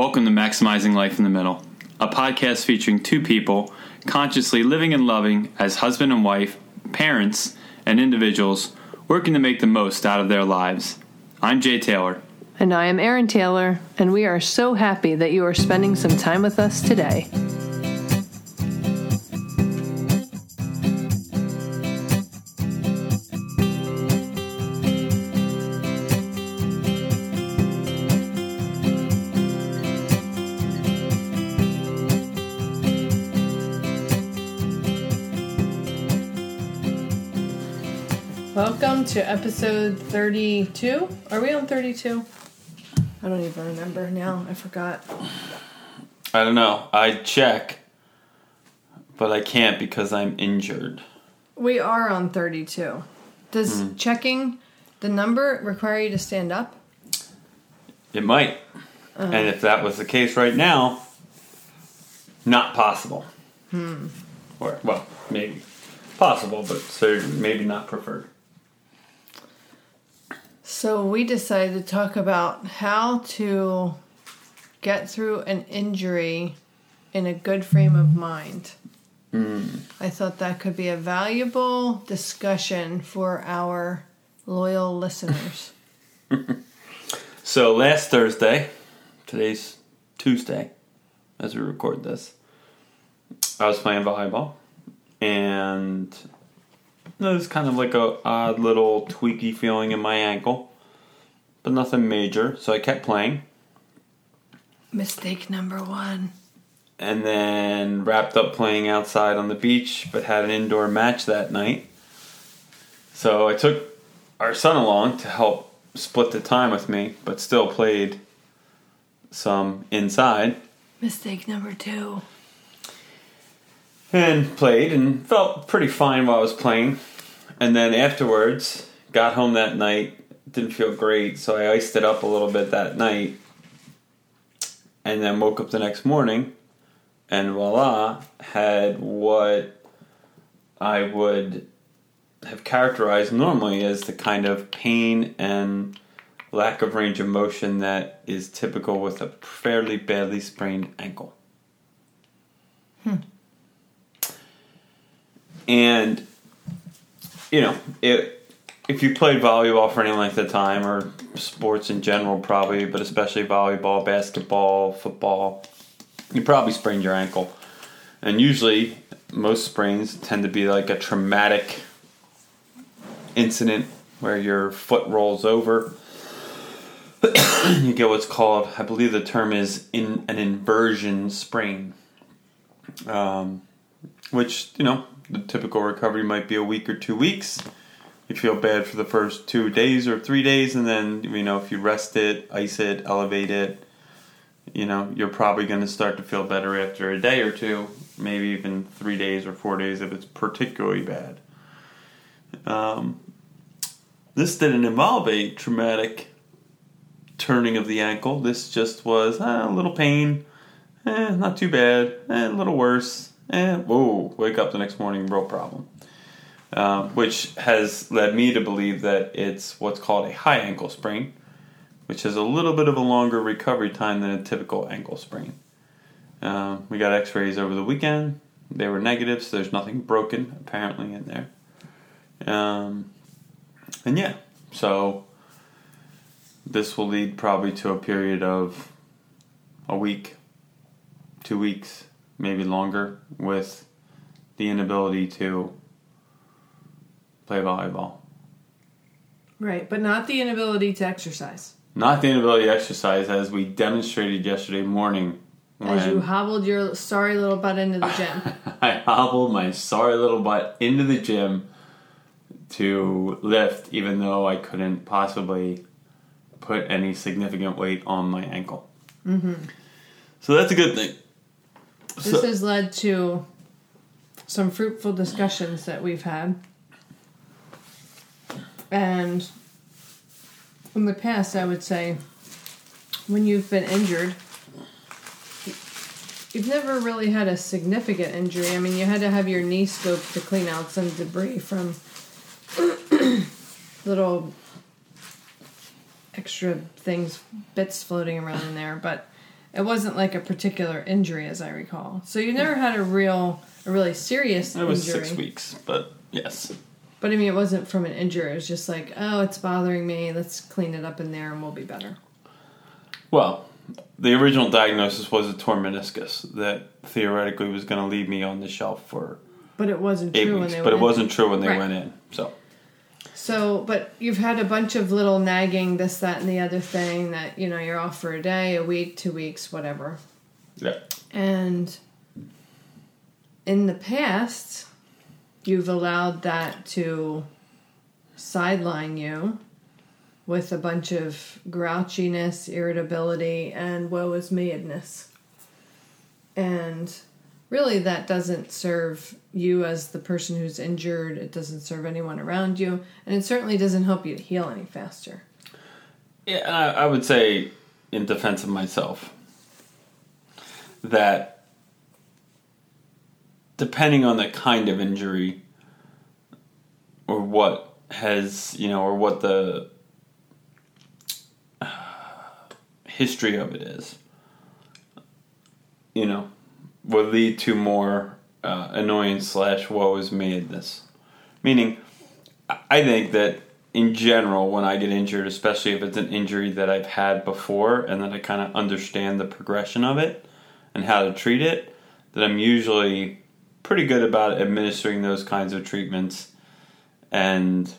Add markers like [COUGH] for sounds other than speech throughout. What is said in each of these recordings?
Welcome to Maximizing Life in the Middle, a podcast featuring two people consciously living and loving as husband and wife, parents, and individuals working to make the most out of their lives. I'm Jay Taylor. And I am Erin Taylor, and we are so happy that you are spending some time with us today. To episode 32. Are we on 32? I don't even remember now. I forgot. I don't know. I check, but I can't because I'm injured. We are on 32. Does checking the number require you to stand up? It might. and if that was the case right now, not possible. Hmm. Or, well, maybe possible, but so maybe not preferred. So we decided to talk about how to get through an injury in a good frame of mind. Hmm. I thought that could be a valuable discussion for our loyal listeners. [LAUGHS] So last Thursday, today's Tuesday, as we record this, I was playing volleyball, and there was kind of like a odd little tweaky feeling in my ankle, but nothing major. So I kept playing, Mistake number one. and then wrapped up playing outside on the beach, but had an indoor match that night. So I took our son along to help split the time with me, but still played some inside. Mistake number two. and played and felt pretty fine while I was playing. And then afterwards, got home that night, didn't feel great, so I iced it up a little bit that night. And then woke up the next morning and voila, had what I would have characterized normally as the kind of pain and lack of range of motion that is typical with a fairly badly sprained ankle. Hmm. And you know, it if you played volleyball for any length of time or sports in general probably, but especially volleyball, basketball, football, you probably sprained your ankle. And usually most sprains tend to be like a traumatic incident where your foot rolls over. [COUGHS] you get what's called, I believe the term is in an inversion sprain. Um, which, you know, the typical recovery might be a week or two weeks. You feel bad for the first two days or three days, and then, you know, if you rest it, ice it, elevate it, you know, you're probably going to start to feel better after a day or two, maybe even three days or four days if it's particularly bad. Um, this didn't involve a traumatic turning of the ankle. This just was eh, a little pain, eh, not too bad, eh, a little worse, eh, whoa, wake up the next morning, real problem. Um, which has led me to believe that it's what's called a high ankle sprain, which has a little bit of a longer recovery time than a typical ankle sprain. Um, we got x rays over the weekend. They were negative, so there's nothing broken apparently in there. Um, and yeah, so this will lead probably to a period of a week, two weeks, maybe longer, with the inability to play volleyball. Right, but not the inability to exercise. Not the inability to exercise, as we demonstrated yesterday morning. As you hobbled your sorry little butt into the gym. [LAUGHS] I hobbled my sorry little butt into the gym to lift, even though I couldn't possibly put any significant weight on my ankle. Mm-hmm. So that's a good thing. This So- has led to some fruitful discussions that we've had. And in the past, I would say, when you've been injured, you've never really had a significant injury. I mean, you had to have your knee scoped to clean out some debris from [CLEARS THROAT] little extra things, bits floating around in there. But It wasn't like a particular injury, as I recall. So you never had a real, a really serious It was injury. six weeks, but yes. But I mean, it wasn't from an injury. It was just like, oh, it's bothering me. Let's clean it up in there, and we'll be better. Well, the original diagnosis was a torn meniscus that theoretically was going to leave me on the shelf for But it wasn't eight true when weeks, they but it in. wasn't true when they Right. went in. So So, but you've had a bunch of little nagging, this, that, and the other thing that you know you're off for a day, a week, two weeks, whatever. yeah, And in the past, you've allowed that to sideline you with a bunch of grouchiness, irritability, and woe is meedness. And really, that doesn't serve you as the person who's injured, it doesn't serve anyone around you, and it certainly doesn't help you to heal any faster. yeah. I, I would say, in defense of myself, that depending on the kind of injury or what has you know or what the uh, history of it is you know will lead to more uh, annoyance slash woe is this meaning I- i think that in general when i get injured especially if it's an injury that i've had before and that i kind of understand the progression of it and how to treat it that i'm usually pretty good about administering those kinds of treatments and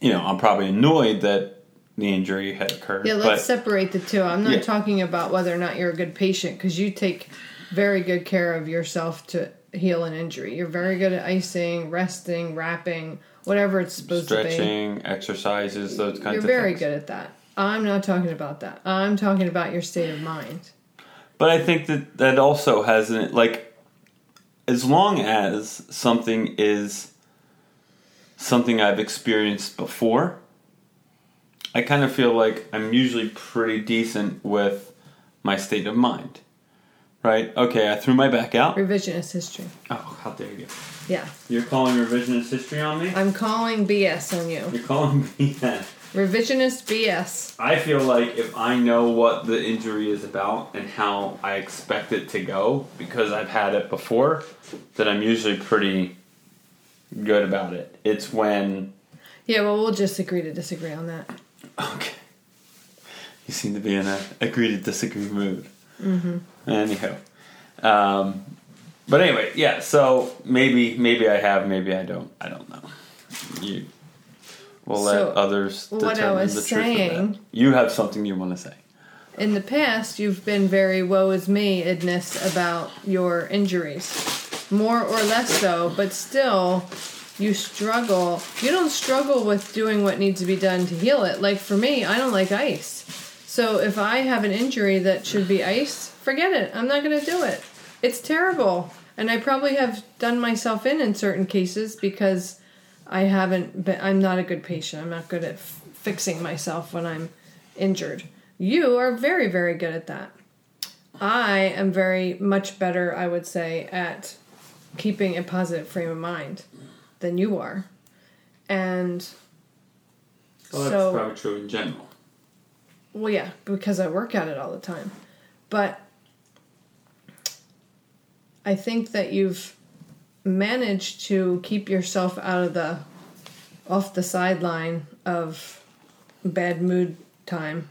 you know i'm probably annoyed that the injury had occurred Yeah, let's but separate the two. I'm not Yeah. talking about whether or not you're a good patient because you take very good care of yourself to heal an injury. You're very good at icing, resting, wrapping, whatever it's supposed to stretching exercises those be. kinds You're of very things good at that. I'm not talking about that. I'm talking about your state of mind. But I think that that also has an like as long as something is something I've experienced before, I kind of feel like I'm usually pretty decent with my state of mind. Right? Okay, I threw my back out. Revisionist history. Oh, how dare you. Yeah. You're calling revisionist history on me? I'm calling BS on you. You're calling [LAUGHS] BS. Revisionist BS. I feel like if I know what the injury is about and how I expect it to go because I've had it before, that I'm usually pretty good about it. It's when Yeah, well, we'll just agree to disagree on that. okay, you seem to be in a agree to disagree mood. Mm-hmm. Anyhow, um, but anyway, yeah. So maybe maybe I have, maybe I don't. I don't know. You. We'll So, let others what I determine was the truth of saying- that. You have something you want to say. In the past, you've been very woe is me idness about your injuries. More or less so, but still, you struggle. You don't struggle with doing what needs to be done to heal it. Like for me, I don't like ice. So if I have an injury that should be ice, forget it. I'm not going to do it. It's terrible. And I probably have done myself in in certain cases because I haven't been, I'm not a good patient. I'm not good at f- fixing myself when I'm injured. You are very, very good at that. I am very much better, I would say, at keeping a positive frame of mind than you are. And Well, that's so, probably true in general. Well, yeah, because I work at it all the time. But I think that you've managed to keep yourself out of the off the sideline of bad mood time.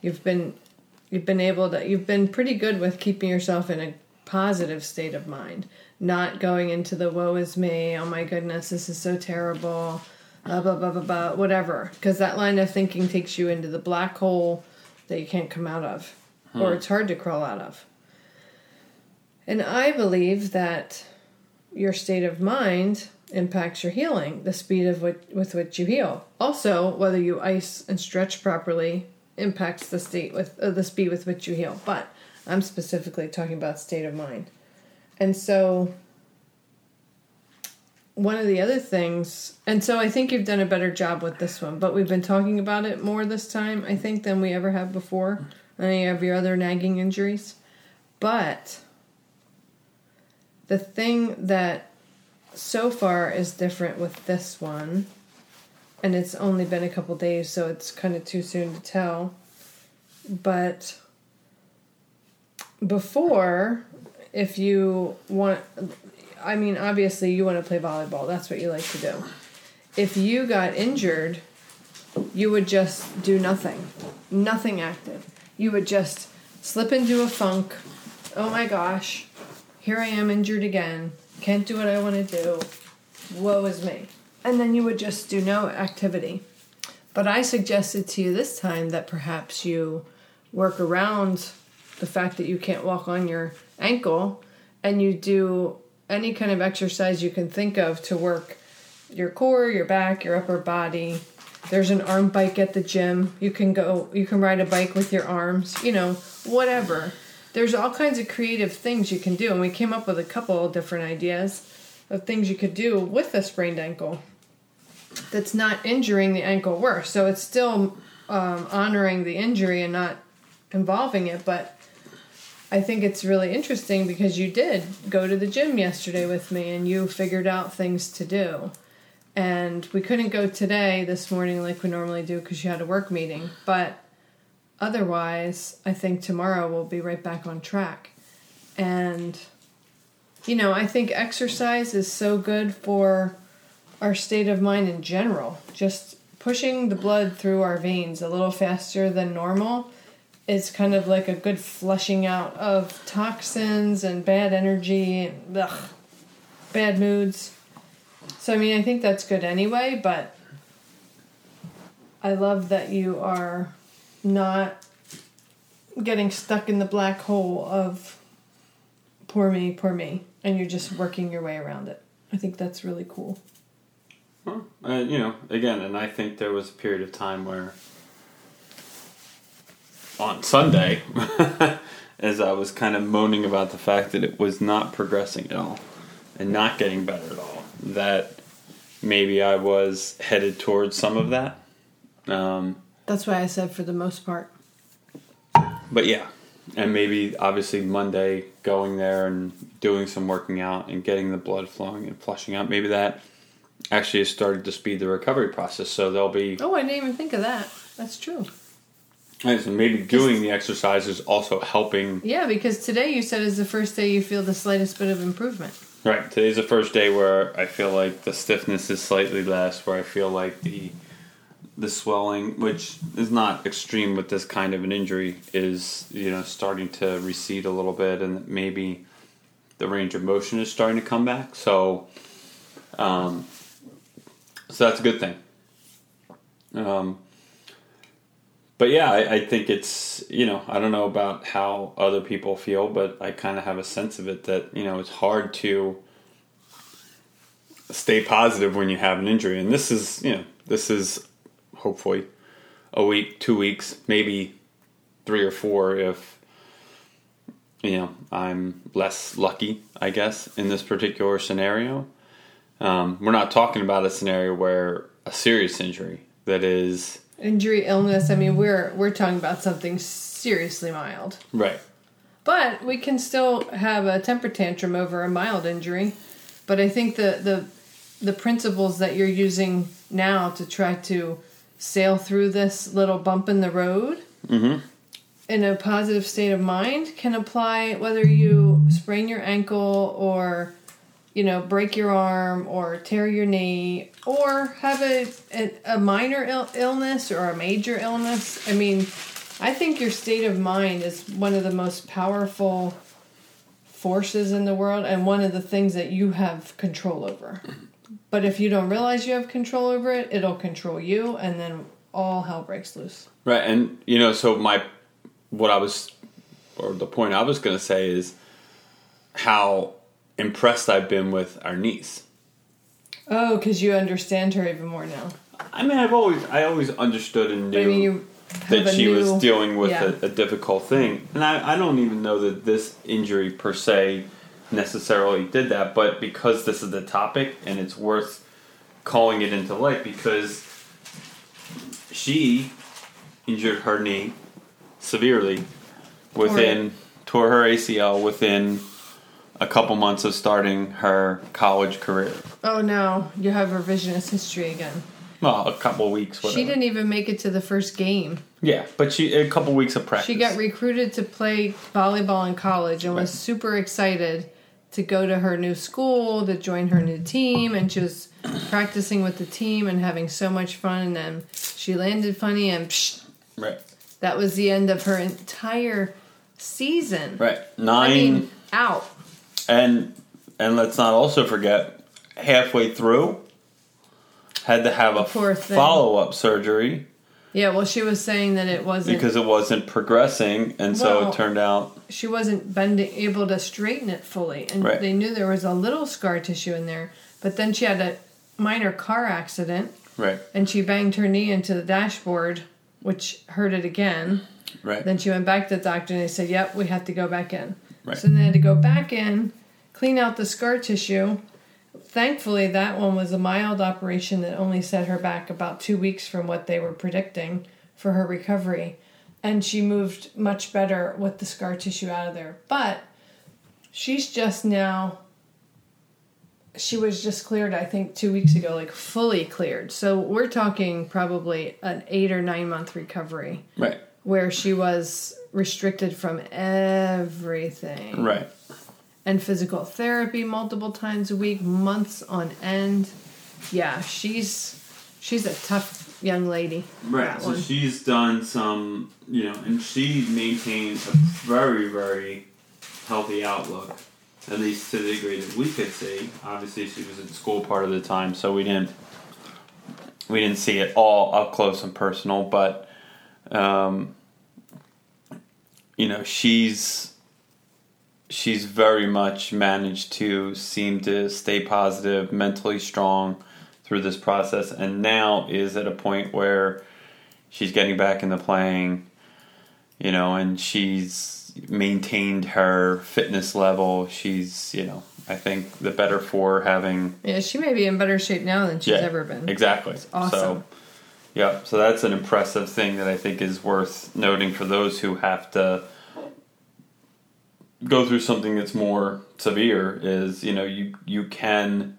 You've been you've been able to you've been pretty good with keeping yourself in a positive state of mind, not going into the woe is me, oh my goodness, this is so terrible, blah blah blah blah blah, whatever. Because that line of thinking takes you into the black hole that you can't come out of, or it's hard to crawl out of. And I believe that your state of mind impacts your healing, the speed of what, with which you heal. Also, whether you ice and stretch properly impacts the state with uh, the speed with which you heal. But I'm specifically talking about state of mind. And so one of the other things, and so I think you've done a better job with this one, but we've been talking about it more this time, I think, than we ever have before. Any of your other nagging injuries. But the thing that so far is different with this one, and it's only been a couple days, so it's kind of too soon to tell. But before, if you want, I mean, obviously you want to play volleyball. That's what you like to do. If you got injured, you would just do nothing, nothing active. You would just slip into a funk. Oh my gosh, here I am injured again. Can't do what I want to do. Woe is me. And then you would just do no activity. But I suggested to you this time that perhaps you work around the fact that you can't walk on your ankle and you do any kind of exercise you can think of to work your core, your back, your upper body. There's an arm bike at the gym. You can go you can ride a bike with your arms, you know, whatever. There's all kinds of creative things you can do and we came up with a couple of different ideas of things you could do with a sprained ankle that's not injuring the ankle worse. So it's still um, honoring the injury and not involving it, but I think it's really interesting because you did go to the gym yesterday with me and you figured out things to do. And we couldn't go today, this morning, like we normally do because you had a work meeting. But otherwise, I think tomorrow we'll be right back on track. And, you know, I think exercise is so good for our state of mind in general. Just pushing the blood through our veins a little faster than normal is kind of like a good flushing out of toxins and bad energy and ugh, bad moods. So, I mean, I think that's good anyway, but I love that you are not getting stuck in the black hole of poor me, poor me, and you're just working your way around it. I think that's really cool. Well, uh, you know, again, and I think there was a period of time where on Sunday, [LAUGHS] as I was kind of moaning about the fact that it was not progressing at all and not getting better at all, that maybe I was headed towards some of that. Um, That's why I said for the most part. but yeah, and maybe obviously Monday going there and doing some working out and getting the blood flowing and flushing out, maybe that actually has started to speed the recovery process. So there'll be Oh, I didn't even think of that. That's true. Right, so maybe doing the exercise is also helping. Yeah, because today you said is the first day you feel the slightest bit of improvement. Right, today's the first day where I feel like the stiffness is slightly less, where I feel like the the swelling, which is not extreme with this kind of an injury, is you know starting to recede a little bit, and maybe the range of motion is starting to come back. So, um, so that's a good thing. Um, but yeah, I, I think it's you know I don't know about how other people feel, but I kind of have a sense of it that you know it's hard to stay positive when you have an injury, and this is you know this is hopefully a week, two weeks, maybe three or four if you know I'm less lucky, I guess, in this particular scenario. Um, we're not talking about a scenario where a serious injury that is Injury, illness. I mean, we're we're talking about something seriously mild, right. but we can still have a temper tantrum over a mild injury. But I think the the the principles that you're using now to try to sail through this little bump in the road Mm-hmm. in a positive state of mind can apply whether you sprain your ankle or you know break your arm or tear your knee or have a a, a minor Ill- illness or a major illness. I mean i think your state of mind is one of the most powerful forces in the world and one of the things that you have control over. Mm-hmm. But if you don't realize you have control over it it'll control you and then all hell breaks loose. Right, and you know, so my what I was, or the point I was going to say is how impressed I've been with our niece. oh because you understand her even more now I mean, I've always, I always understood and knew I mean, that she was dealing with yeah. a, a difficult thing, and I, I don't even know that this injury per se necessarily did that, but because this is the topic and it's worth calling it into light because she injured her knee severely within tore her ACL within a couple months of starting her college career. Oh no, you have revisionist history again. Well, a couple weeks. Whatever. She didn't even make it to the first game. Yeah, but she a couple weeks of practice. She got recruited to play volleyball in college and was Right. super excited to go to her new school, to join her new team, and she was practicing with the team and having so much fun. And then she landed funny, and psh, right, that was the end of her entire season. right. Nine I mean, out. And and let's not also forget halfway through had to have a Poor thing. follow up surgery Yeah, well, she was saying that it wasn't. because it wasn't progressing, and so Well- it turned out she wasn't bending able to straighten it fully and Right. they knew there was a little scar tissue in there but then she had a minor car accident right, and she banged her knee into the dashboard which hurt it again right, then she went back to the doctor and they said yep we have to go back in Right. so then they had to go back in clean out the scar tissue. Thankfully that one was a mild operation that only set her back about two weeks from what they were predicting for her recovery. And she moved much better with the scar tissue out of there. But she's just now she was just cleared i think two weeks ago like fully cleared. So we're talking probably an eight or nine month recovery right, where she was restricted from everything. Right. And physical therapy multiple times a week months on end yeah she's she's a tough young lady Right. So one. she's done some, you know, and she maintains a very, very healthy outlook, at least to the degree that we could see. Obviously, she was in school part of the time, so we didn't we didn't see it all up close and personal. But, um, you know, she's she's very much managed to seem to stay positive, mentally strong through this process, and now is at a point where she's getting back into playing, you know, and she's maintained her fitness level. She's, you know, I think the better for having yeah she may be in better shape now than she's yeah, ever been Exactly. awesome. So, yeah, so that's an impressive thing that I think is worth noting for those who have to go through something that's more severe is, you know, you you can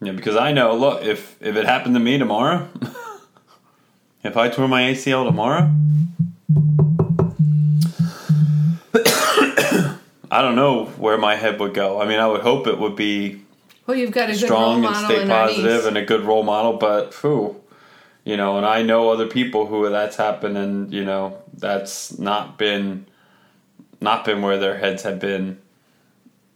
you know, because I know, look, if if it happened to me tomorrow, [LAUGHS] if I tore my ACL tomorrow, [COUGHS] I don't know where my head would go. I mean, I would hope it would be well you've got a strong and stay positive and a good role model, but whew, you know, and I know other people who that's happened, and you know, that's not been not been where their heads have been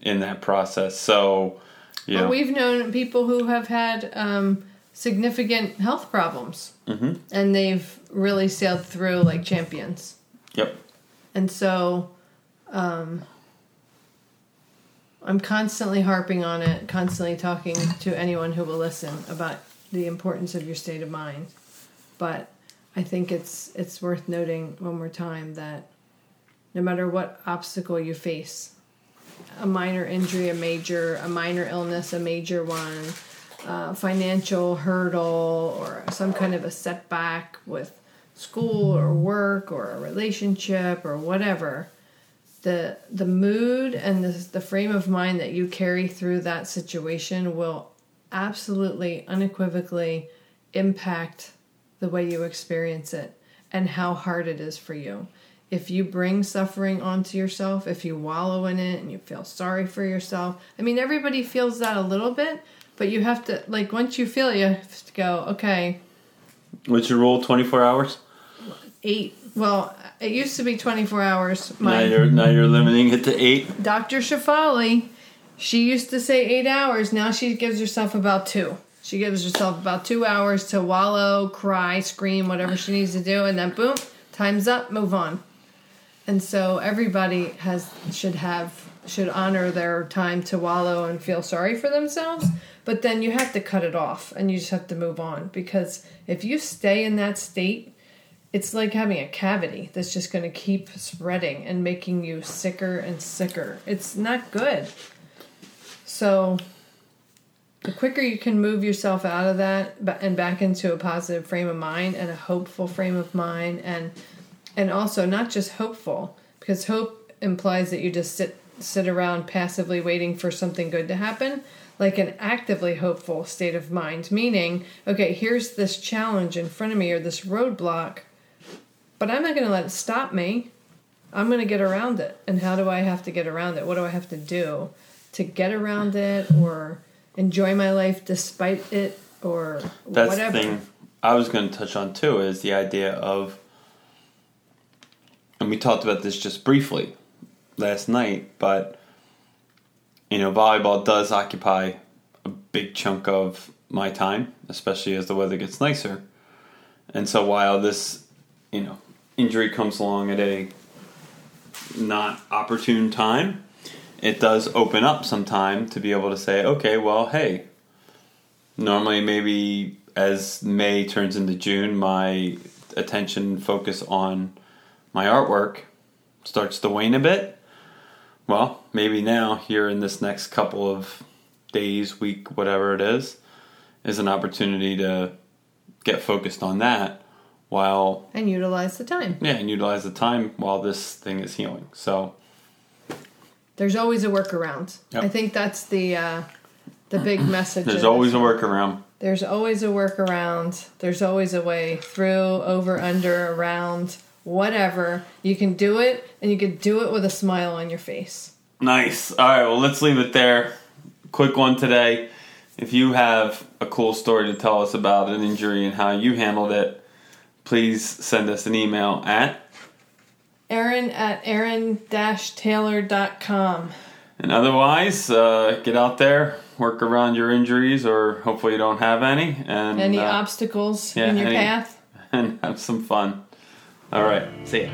in that process. So, you But we've known people who have had um, significant health problems, Mhm. and they've really sailed through like champions. yep, And so, um, I'm constantly harping on it, constantly talking to anyone who will listen about the importance of your state of mind. But I think it's it's worth noting one more time that no matter what obstacle you face, a minor injury, a major, a minor illness, a major one, uh, financial hurdle, or some kind of a setback with school or work or a relationship or whatever, the the mood and the the frame of mind that you carry through that situation will absolutely unequivocally impact the way you experience it and how hard it is for you. If you bring suffering onto yourself, if you wallow in it and you feel sorry for yourself, I mean, everybody feels that a little bit, but you have to, like, once you feel it, you have to go, okay, what's your rule? Twenty four hours. eight. Well, it used to be 24 hours. Now you're now you're limiting it to eight. Dr. Shefali, she used to say eight hours. Now she gives herself about two. She gives herself about two hours to wallow, cry, scream, whatever she needs to do, and then boom, time's up, move on. And so everybody has should have should honor their time to wallow and feel sorry for themselves. But then you have to cut it off and you just have to move on because if you stay in that state, it's like having a cavity that's just going to keep spreading and making you sicker and sicker. It's not good. So the quicker you can move yourself out of that and back into a positive frame of mind and a hopeful frame of mind and and also not just hopeful because hope implies that you just sit sit around passively waiting for something good to happen, like an actively hopeful state of mind, meaning, okay, here's this challenge in front of me or this roadblock, but I'm not going to let it stop me. I'm going to get around it. And how do I have to get around it? What do I have to do to get around it or enjoy my life despite it or That's whatever? the thing I was going to touch on too is the idea of, and we talked about this just briefly last night, but you know, volleyball does occupy a big chunk of my time, especially as the weather gets nicer. And so while this, you know, injury comes along at a not opportune time, it does open up some time to be able to say, okay, well, hey, normally maybe as May turns into June, my attention focus on my artwork starts to wane a bit. Well, maybe now, here in this next couple of days, week, whatever it is, is an opportunity to get focused on that while and utilize the time. yeah, and utilize the time while this thing is healing. So There's always a workaround. Yep. I think that's the uh, the big [CLEARS THROAT] message. there's always a workaround. There's always a workaround. There's always a way through, over, under, around, whatever. You can do it, and you can do it with a smile on your face. Nice. All right, well, let's leave it there. Quick one today. If you have a cool story to tell us about an injury and how you handled it, please send us an email at. Erin at erin-taylor.com. And otherwise, uh, get out there, work around your injuries, or hopefully you don't have any, and Any uh, obstacles yeah, in your any- path? [LAUGHS] and have some fun. All right, see ya.